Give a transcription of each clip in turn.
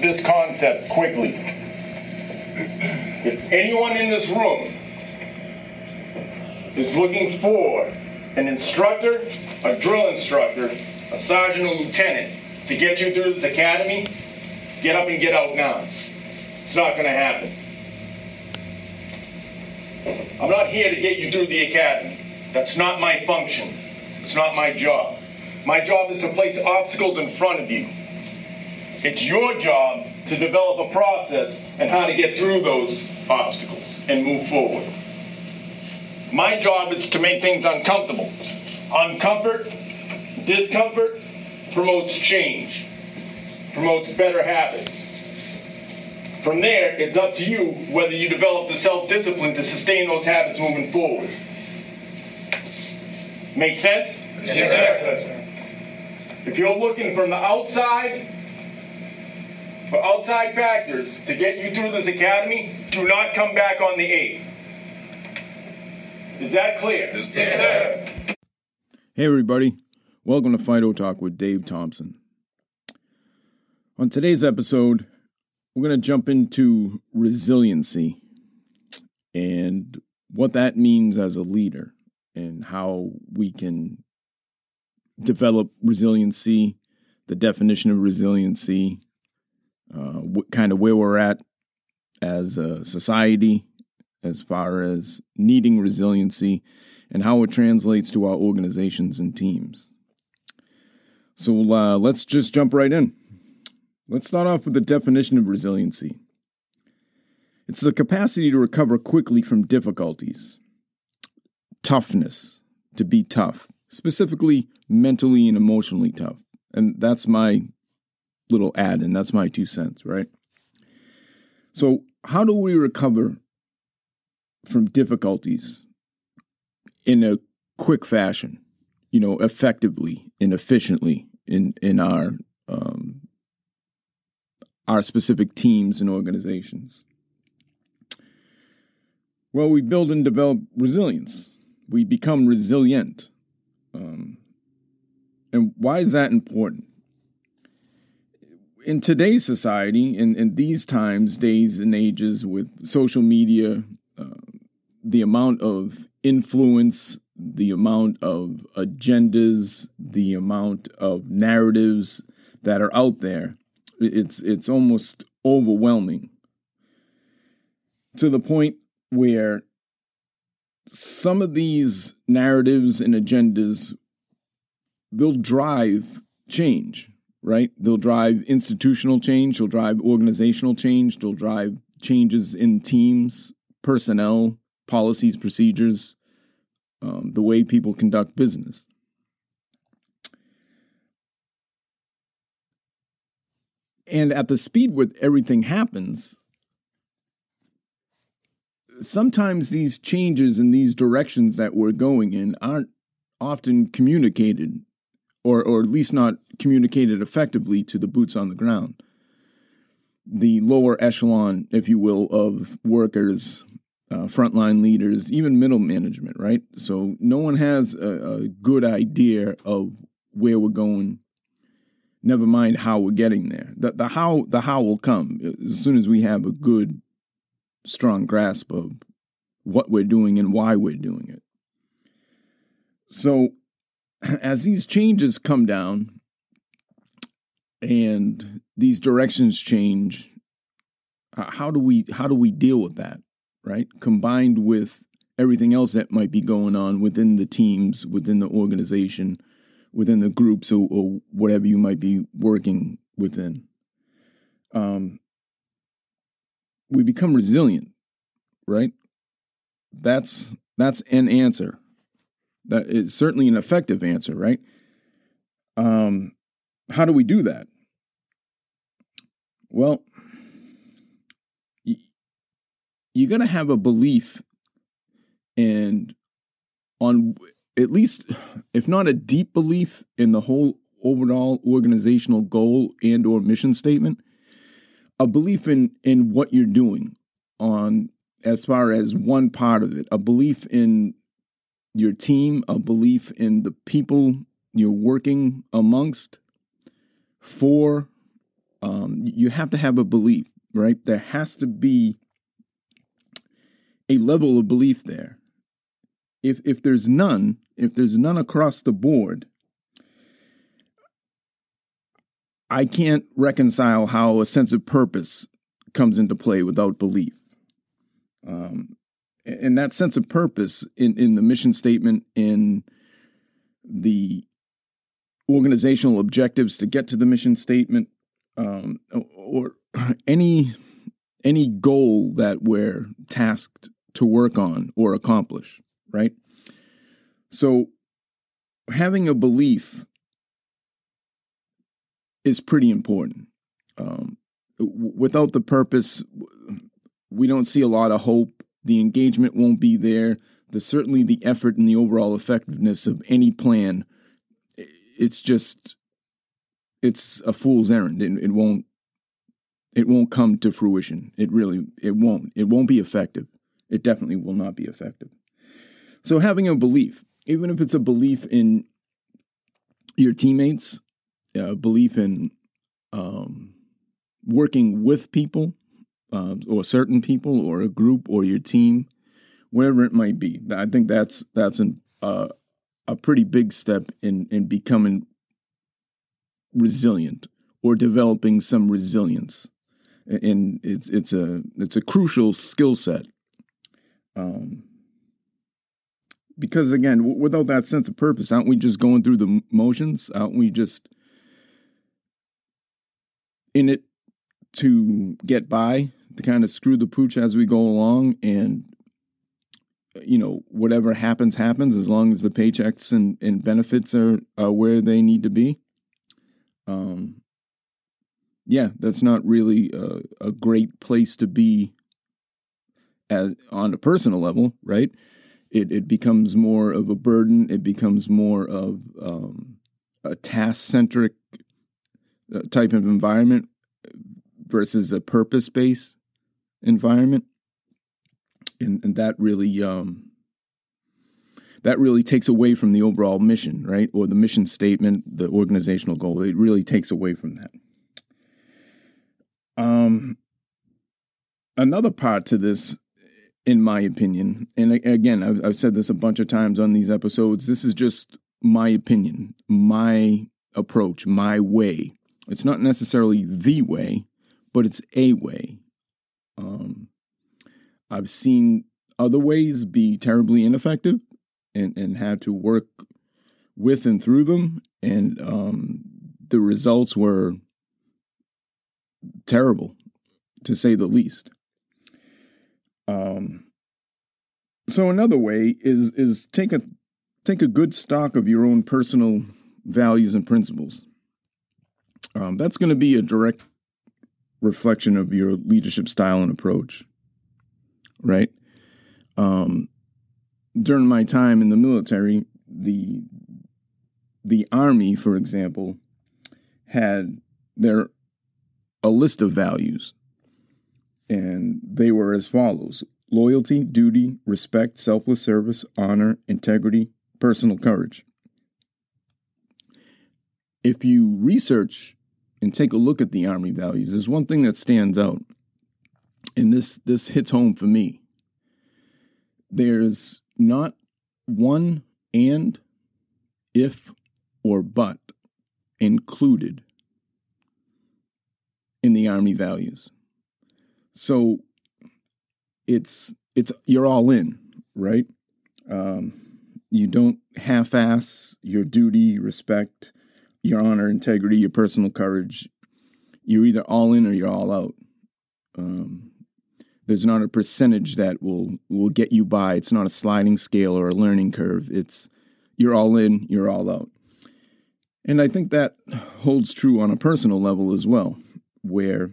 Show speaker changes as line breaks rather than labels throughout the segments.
this concept quickly. If anyone in this room is looking for an instructor, a drill instructor, a sergeant or lieutenant to get you through this academy, get up and get out now. It's not going to happen. I'm not here to get you through the academy. That's not my function. It's not my job. My job is to place obstacles in front of you. It's your job to develop a process and how to get through those obstacles and move forward. My job is to make things uncomfortable. Uncomfort, discomfort promotes change, promotes better habits. From there, it's up to you whether you develop the self discipline to sustain those habits moving forward. Make sense?
Yes, sir.
If you're looking from the outside for outside factors to get you through this academy, do not come back on the 8th. Is that clear?
Yes, sir.
Hey, everybody. Welcome to Fido Talk with Dave Thompson. On today's episode, we're going to jump into resiliency and what that means as a leader and how we can develop resiliency, the definition of resiliency, uh, what kind of where we're at as a society as far as needing resiliency and how it translates to our organizations and teams. So uh, let's just jump right in. Let's start off with the definition of resiliency. It's the capacity to recover quickly from difficulties, toughness, to be tough, specifically mentally and emotionally tough. And that's my little add in, that's my two cents, right? So, how do we recover from difficulties in a quick fashion, you know, effectively and efficiently in, in our um, our specific teams and organizations? Well, we build and develop resilience. We become resilient. Um, and why is that important? In today's society, in, in these times, days, and ages with social media, uh, the amount of influence, the amount of agendas, the amount of narratives that are out there, it's it's almost overwhelming to the point where some of these narratives and agendas they'll drive change right? They'll drive institutional change they'll drive organizational change they'll drive changes in teams personnel policies procedures um, the way people conduct business. And at the speed where everything happens sometimes these changes in these directions that we're going in aren't often communicated or or at least not communicated effectively to the boots on the ground. The lower echelon if you will of workers uh, frontline leaders even middle management right? So no one has a, a good idea of where we're going. Never mind how we're getting there. The, the how the how will come as soon as we have a good strong grasp of what we're doing and why we're doing it. So, as these changes come down and these directions change, how do we how do we deal with that, right? Combined with everything else that might be going on within the teams, within the organization, within the groups, or, or whatever you might be working within. Um, we become resilient, right? That's that's an answer. That is certainly an effective answer, right? Um, how do we do that? Well, you're going to have a belief and on at least if not a deep belief in the whole overall organizational goal and or mission statement a belief in in what you're doing on as far as one part of it a belief in your team a belief in the people you're working amongst for um, you have to have a belief, right? There has to be a level of belief there. If if there's none, if there's none across the board, I can't reconcile how a sense of purpose comes into play without belief. Um, and that sense of purpose in, in the mission statement, in the organizational objectives to get to the mission statement, um, or any any goal that we're tasked to work on or accomplish, right? So having a belief is pretty important. Um, without the purpose, we don't see a lot of hope. The engagement won't be there. The certainly the effort and the overall effectiveness of any plan. It's just, it's a fool's errand. It, it won't, it won't come to fruition. It really, it won't. It won't be effective. It definitely will not be effective. So having a belief, even if it's a belief in your teammates, a belief in um, working with people, uh, or certain people, or a group, or your team, whatever it might be. I think that's that's an, uh, a pretty big step in in becoming resilient or developing some resilience, and it's it's a it's a crucial skill set. Um, because again, w- without that sense of purpose, aren't we just going through the motions? Aren't we just in it to get by, to kind of screw the pooch as we go along, and you know whatever happens happens as long as the paychecks and, and benefits are, are where they need to be. Um, yeah, that's not really a, a great place to be as, on a personal level, right? It it becomes more of a burden. It becomes more of um, a task centric uh, type of environment versus a purpose based environment, and, and that really um, that really takes away from the overall mission, right, or the mission statement, the organizational goal. It really takes away from that. Um, another part to this in my opinion. And again, I've, I've, said this a bunch of times on these episodes. This is just my opinion, my approach, my way. It's not necessarily the way, but it's a way. Um, I've seen other ways be terribly ineffective and, and had to work with and through them. And um, the results were terrible, to say the least. Um, so another way is is take a take a good stock of your own personal values and principles. Um, that's going to be a direct reflection of your leadership style and approach, right? Um, during my time in the military, the the army, for example, had their a list of values and they were as follows loyalty, duty, respect, selfless service, honor, integrity, personal courage. If you research and take a look at the Army values, there's one thing that stands out, and this, this hits home for me. There's not one and, if, or but included in the Army values. So it's it's you're all in, right? Um, you don't half-ass your duty, respect, your honor, integrity, your personal courage. You're either all in or you're all out. Um, there's not a percentage that will will get you by. It's not a sliding scale or a learning curve. It's you're all in, you're all out. And I think that holds true on a personal level as well, where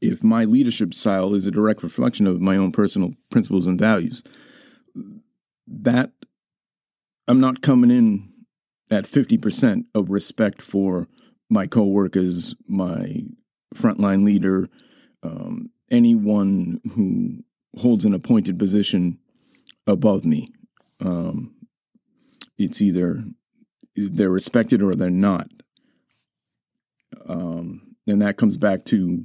if my leadership style is a direct reflection of my own personal principles and values, that I'm not coming in at 50% of respect for my coworkers, my frontline leader, um, anyone who holds an appointed position above me. Um, it's either they're respected or they're not. Um, and that comes back to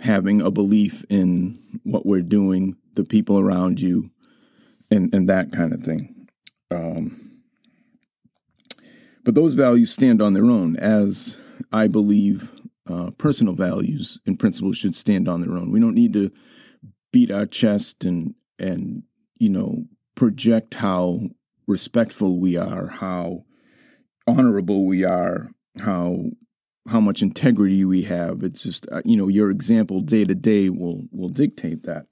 having a belief in what we're doing, the people around you, and and that kind of thing. Um, but those values stand on their own, as I believe uh, personal values and principles should stand on their own. We don't need to beat our chest and and you know project how respectful we are, how honorable we are, how how much integrity we have. It's just uh, you know your example day to day will will dictate that.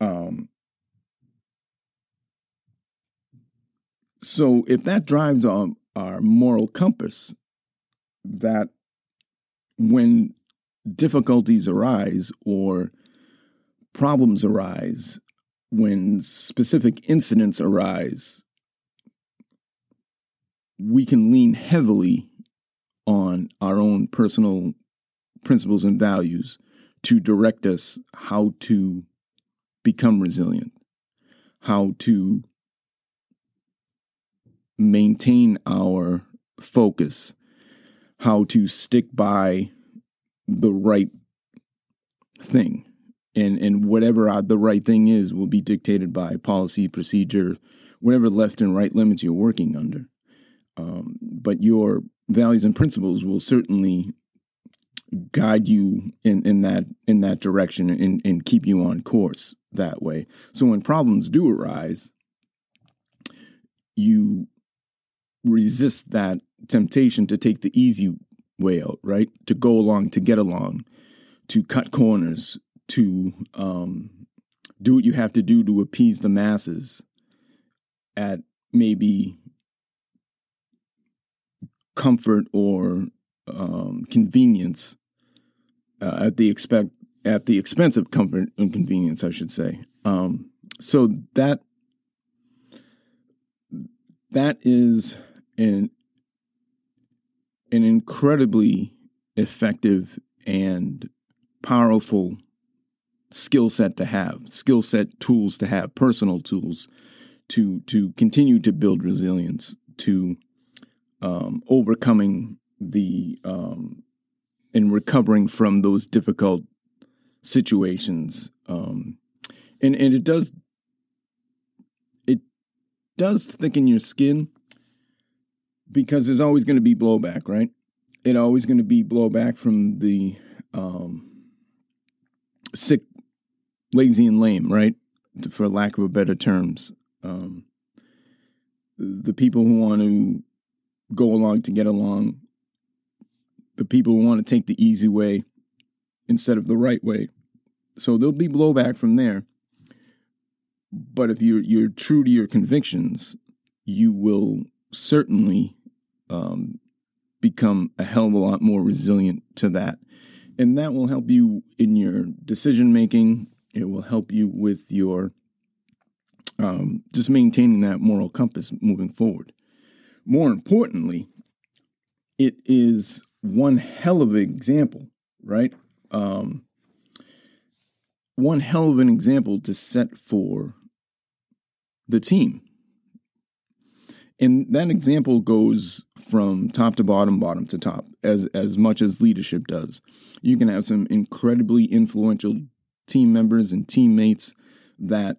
Um. So if that drives our our moral compass, that when difficulties arise or problems arise, when specific incidents arise, we can lean heavily on our own personal principles and values to direct us how to become resilient, how to maintain our focus, how to stick by the right thing. And, and whatever the right thing is will be dictated by policy, procedure, whatever left and right limits you're working under. Um, but your values and principles will certainly guide you in, in that in that direction and, and keep you on course that way. So when problems do arise, you resist that temptation to take the easy way out, right? To go along, to get along, to cut corners, to um, do what you have to do to appease the masses at maybe comfort or um, convenience uh, at the expect at the expense of comfort and convenience, I should say. Um, so that that is an an incredibly effective and powerful skill set to have, skill set tools to have, personal tools to to continue to build resilience, to um, overcoming the um, and recovering from those difficult situations. Um, and and it does it does thicken your skin because there's always going to be blowback, right? It always going to be blowback from the um, sick, lazy, and lame, right? For lack of a better terms, um, the people who want to go along to get along, the people who want to take the easy way instead of the right way. So there'll be blowback from there. But if you're you're true to your convictions, you will certainly um, become a hell of a lot more resilient to that. And that will help you in your decision making. It will help you with your um, just maintaining that moral compass moving forward. More importantly, it is one hell of an example, right? Um, one hell of an example to set for the team. And that example goes from top to bottom, bottom to top, as as much as leadership does. You can have some incredibly influential team members and teammates that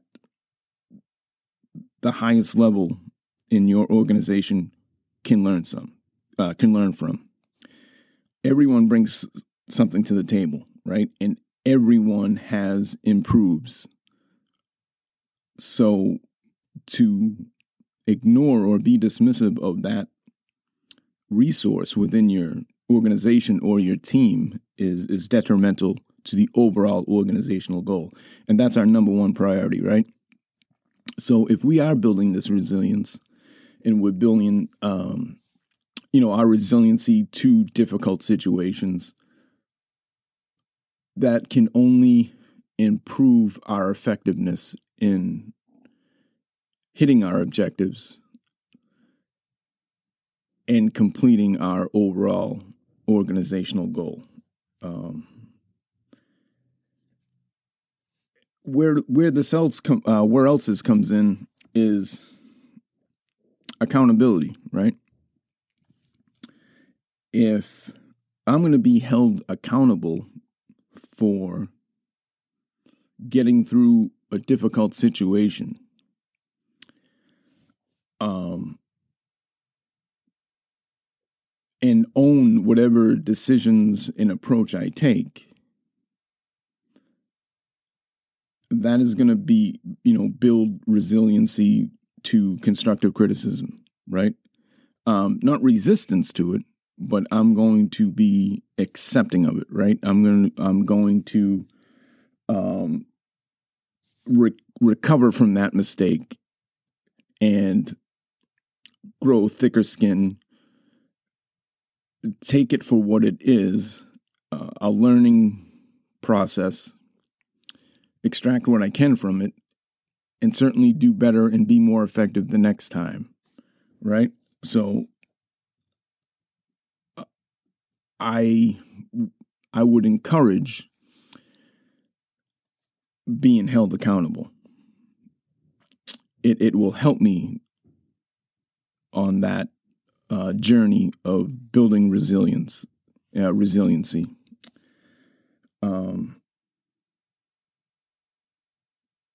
the highest level in your organization can learn some, uh, can learn from. Everyone brings something to the table, right? And everyone has improves. So to ignore or be dismissive of that resource within your organization or your team is is detrimental to the overall organizational goal. And that's our number one priority, right? So if we are building this resilience and we're building um, you know, our resiliency to difficult situations, that can only improve our effectiveness in hitting our objectives and completing our overall organizational goal. Um, where where this else com- uh, where else this comes in is accountability, right? If I'm going to be held accountable for getting through a difficult situation. Um, and own whatever decisions and approach I take. That is going to be, you know, build resiliency to constructive criticism, right? Um, not resistance to it, but I'm going to be accepting of it, right? I'm going to, I'm going to um, re- recover from that mistake and grow thicker skin. Take it for what it is, uh, a learning process. Extract what I can from it, and certainly do better and be more effective the next time, right? So I I would encourage being held accountable. It it will help me on that uh, journey of building resilience, uh, resiliency. Um,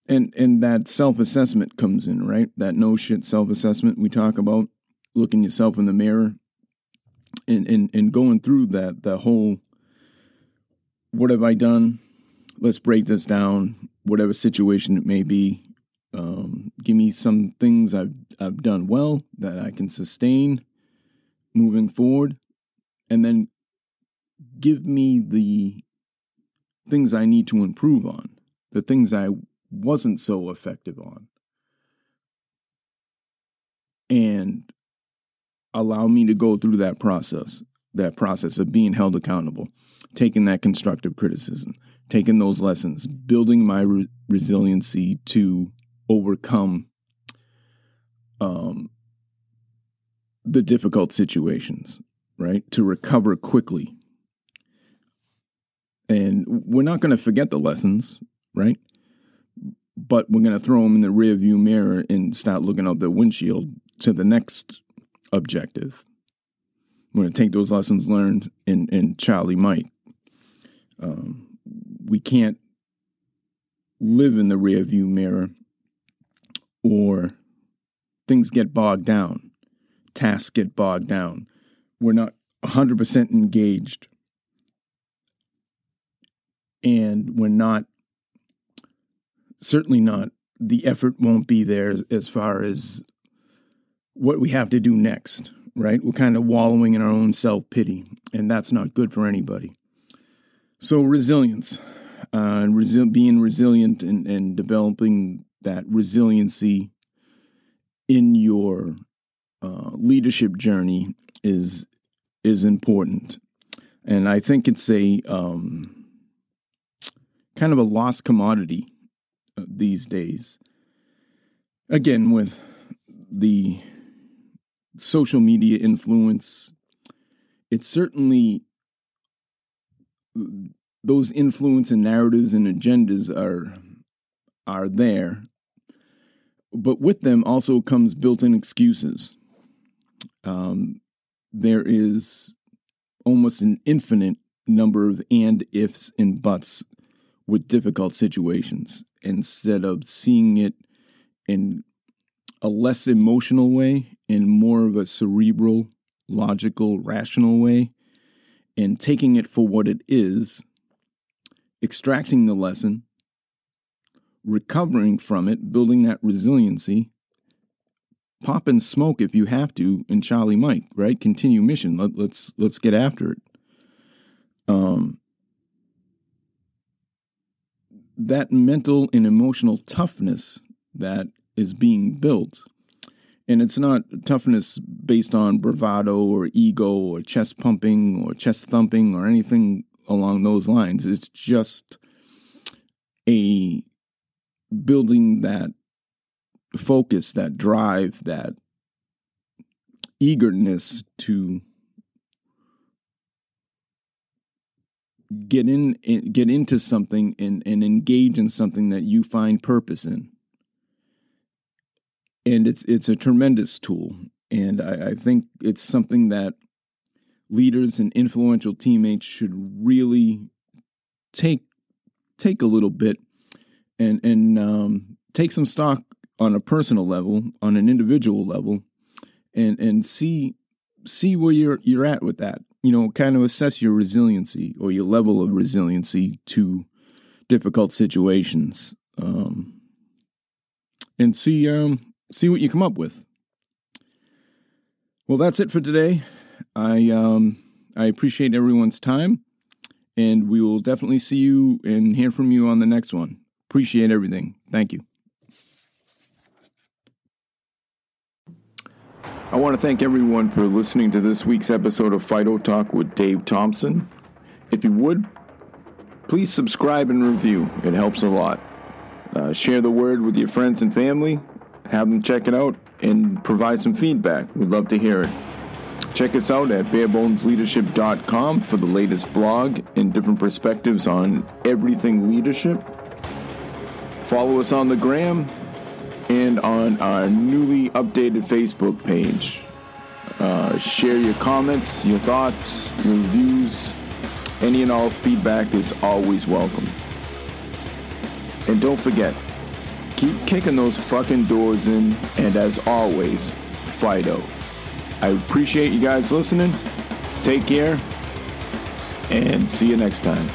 and and that self assessment comes in, right? That no shit self assessment we talk about, looking yourself in the mirror and, and, and going through that, the whole, what have I done? Let's break this down, whatever situation it may be. Um, give me some things I've, I've done well that I can sustain moving forward. And then give me the things I need to improve on, the things I wasn't so effective on. And allow me to go through that process, that process of being held accountable, taking that constructive criticism, taking those lessons, building my re- resiliency to overcome um, the difficult situations, right? To recover quickly. And we're not going to forget the lessons, right? But we're going to throw them in the rearview mirror and start looking out the windshield to the next objective. We're going to take those lessons learned in, in Charlie Mike. Um, we can't live in the rearview mirror or things get bogged down, tasks get bogged down. We're not 100% engaged. And we're not, certainly not, the effort won't be there as, far as what we have to do next, right? We're kind of wallowing in our own self pity, and that's not good for anybody. So, resilience, uh, and resi- being resilient and, and developing that resiliency in your uh, leadership journey is is important, and I think it's a um, kind of a lost commodity uh, these days. Again, with the social media influence, it's certainly those influence and narratives and agendas are are there, but with them also comes built-in excuses. Um, there is almost an infinite number of and ifs and buts with difficult situations instead of seeing it in a less emotional way in more of a cerebral, logical, rational way, and taking it for what it is, extracting the lesson, recovering from it, building that resiliency, pop and smoke if you have to in Charlie Mike, right? Continue mission. Let, let's let's get after it. Um that mental and emotional toughness that is being built. And it's not toughness based on bravado or ego or chest pumping or chest thumping or anything along those lines. It's just a building that focus, that drive, that eagerness to get in get into something and, and engage in something that you find purpose in. And it's it's a tremendous tool, and I, I think it's something that leaders and influential teammates should really take take a little bit and and um, take some stock on a personal level, on an individual level, and and see see where you're you're at with that. You know, kind of assess your resiliency or your level of resiliency to difficult situations, um, and see um, see what you come up with. Well, that's it for today. I um, I appreciate everyone's time, and we will definitely see you and hear from you on the next one. Appreciate everything. Thank you. I want to thank everyone for listening to this week's episode of Fido Talk with Dave Thompson. If you would, please subscribe and review. It helps a lot. Uh, share the word with your friends and family. Have them check it out and provide some feedback. We'd love to hear it. Check us out at barebonesleadership.com for the latest blog and different perspectives on everything leadership. Follow us on the gram and on our newly updated Facebook page. Uh, share your comments, your thoughts, your views. Any and all feedback is always welcome. And don't forget, keep kicking those fucking doors in, and as always, Fido. I appreciate you guys listening. Take care, and see you next time.